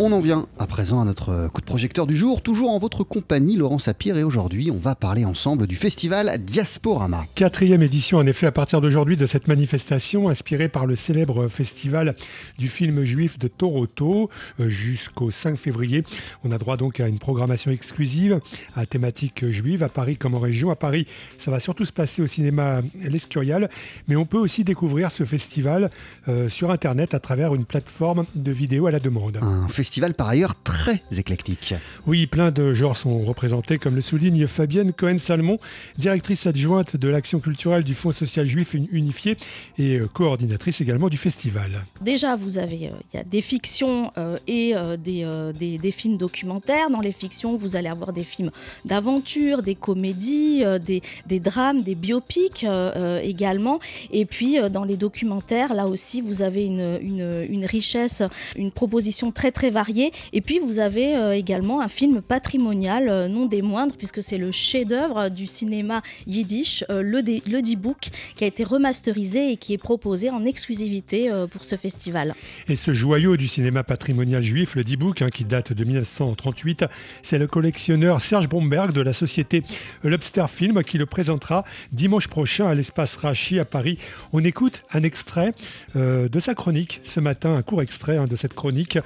On en vient à présent à notre coup de projecteur du jour, toujours en votre compagnie, Laurent Sapir, et aujourd'hui on va parler ensemble du festival Diasporama. Quatrième édition en effet à partir d'aujourd'hui de cette manifestation inspirée par le célèbre festival du film juif de Toronto euh, jusqu'au 5 février. On a droit donc à une programmation exclusive à thématique juive à Paris comme en région. À Paris, ça va surtout se passer au cinéma L'Escurial, mais on peut aussi découvrir ce festival euh, sur Internet à travers une plateforme de vidéos à la demande festival par ailleurs très éclectique. Oui, plein de genres sont représentés, comme le souligne Fabienne Cohen-Salmon, directrice adjointe de l'action culturelle du Fonds social juif unifié et euh, coordinatrice également du festival. Déjà, vous avez, euh, il y a des fictions euh, et des, des, films documentaires. Dans les fictions, vous allez avoir des films d'aventure, des comédies, des, des, drames, des biopics également. Et puis, dans les documentaires, là aussi, vous avez une, une, une richesse, une proposition très très Et puis vous avez euh, également un film patrimonial, euh, non des moindres, puisque c'est le chef-d'œuvre du cinéma yiddish, euh, le, le D-Book, qui a été remasterisé et qui est proposé en exclusivité pour ce festival. Et ce joyau du cinéma patrimonial juif, le D-Book, hein, qui date de 1938, c'est le collectionneur Serge Bromberg de la société Lobster Film qui le présentera dimanche prochain à l'espace Rachi à Paris. On écoute un extrait de sa chronique ce matin, un court extrait hein, de cette chronique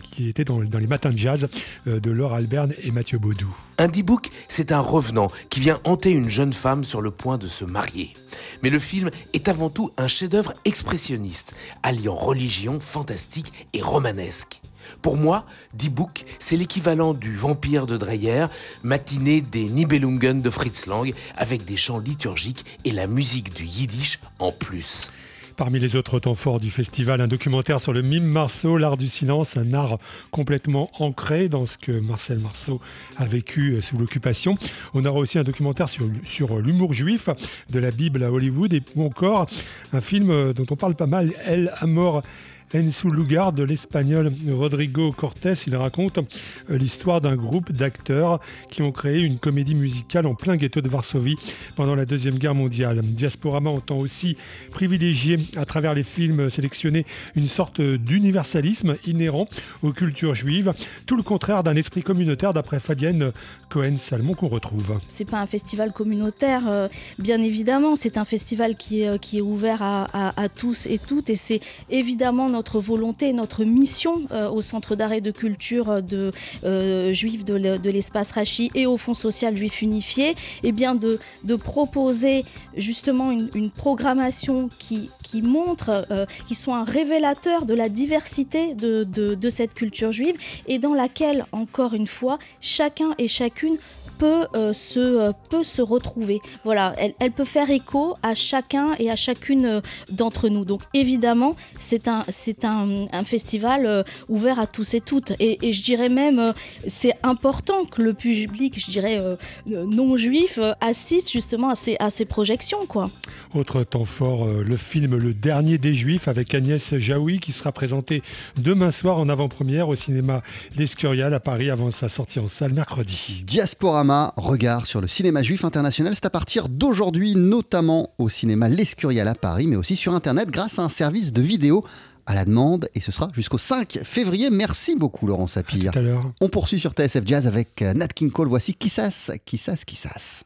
qui était dans, les matins de jazz euh, de Laure Alberne et Mathieu Baudou. Un D-Book, c'est un revenant qui vient hanter une jeune femme sur le point de se marier. Mais le film est avant tout un chef-d'œuvre expressionniste, alliant religion, fantastique et romanesque. Pour moi, D-Book, c'est l'équivalent du Vampire de Dreyer, matinée des Nibelungen de Fritz Lang, avec des chants liturgiques et la musique du yiddish en plus. Parmi les autres temps forts du festival, un documentaire sur le mime Marceau, l'art du silence, un art complètement ancré dans ce que Marcel Marceau a vécu euh, sous l'occupation. On aura aussi un documentaire sur, sur l'humour juif, de la Bible à Hollywood, et encore un film euh, dont on parle pas mal, El Amor en su lugar de l'espagnol Rodrigo Cortés. Il raconte euh, l'histoire d'un groupe d'acteurs qui ont créé une comédie musicale en plein ghetto de Varsovie pendant la Deuxième Guerre mondiale. Diasporama entend aussi privilégier à travers les films sélectionnés une sorte d'universalisme inhérent aux cultures juives, tout le contraire d'un esprit communautaire d'après Fabienne Cohen-Salmon qu'on retrouve. C'est pas un festival communautaire, euh, bien évidemment, c'est un festival qui est, qui est ouvert à tous et toutes et c'est évidemment notre volonté, notre mission euh, au Centre d'arrêt de culture euh, de, euh, de, l'espace Rachi et au Fonds social juif unifié, eh bien de, proposer justement une, programmation qui, qui montre, qui soit un révélateur de la diversité de, de cette culture juive et dans laquelle, encore une fois, chacun et chacune peut, euh, se, euh, peut se retrouver. Voilà, elle, elle, peut faire écho à chacun et à chacune euh, d'entre nous. Donc évidemment, c'est un, c'est un, un festival ouvert à tous et toutes. Et, et je dirais même, c'est important que le public, je dirais, non juif, assiste justement à ces, à ces projections. Quoi. Autre temps fort, le film Le Dernier des Juifs avec Agnès Jaoui qui sera présenté demain soir en avant-première au cinéma L'Escurial à Paris avant sa sortie en salle mercredi. Diaspora regard sur le cinéma juif international. C'est à partir d'aujourd'hui, notamment au cinéma L'Escurial à Paris, mais aussi sur Internet grâce à un service de vidéo à la demande et ce sera jusqu'au 5 février. Merci beaucoup Laurent Sapir. À tout à l'heure. On poursuit sur TSF Jazz avec Nat King Cole. Voici Kissas, Kissas, Kissas.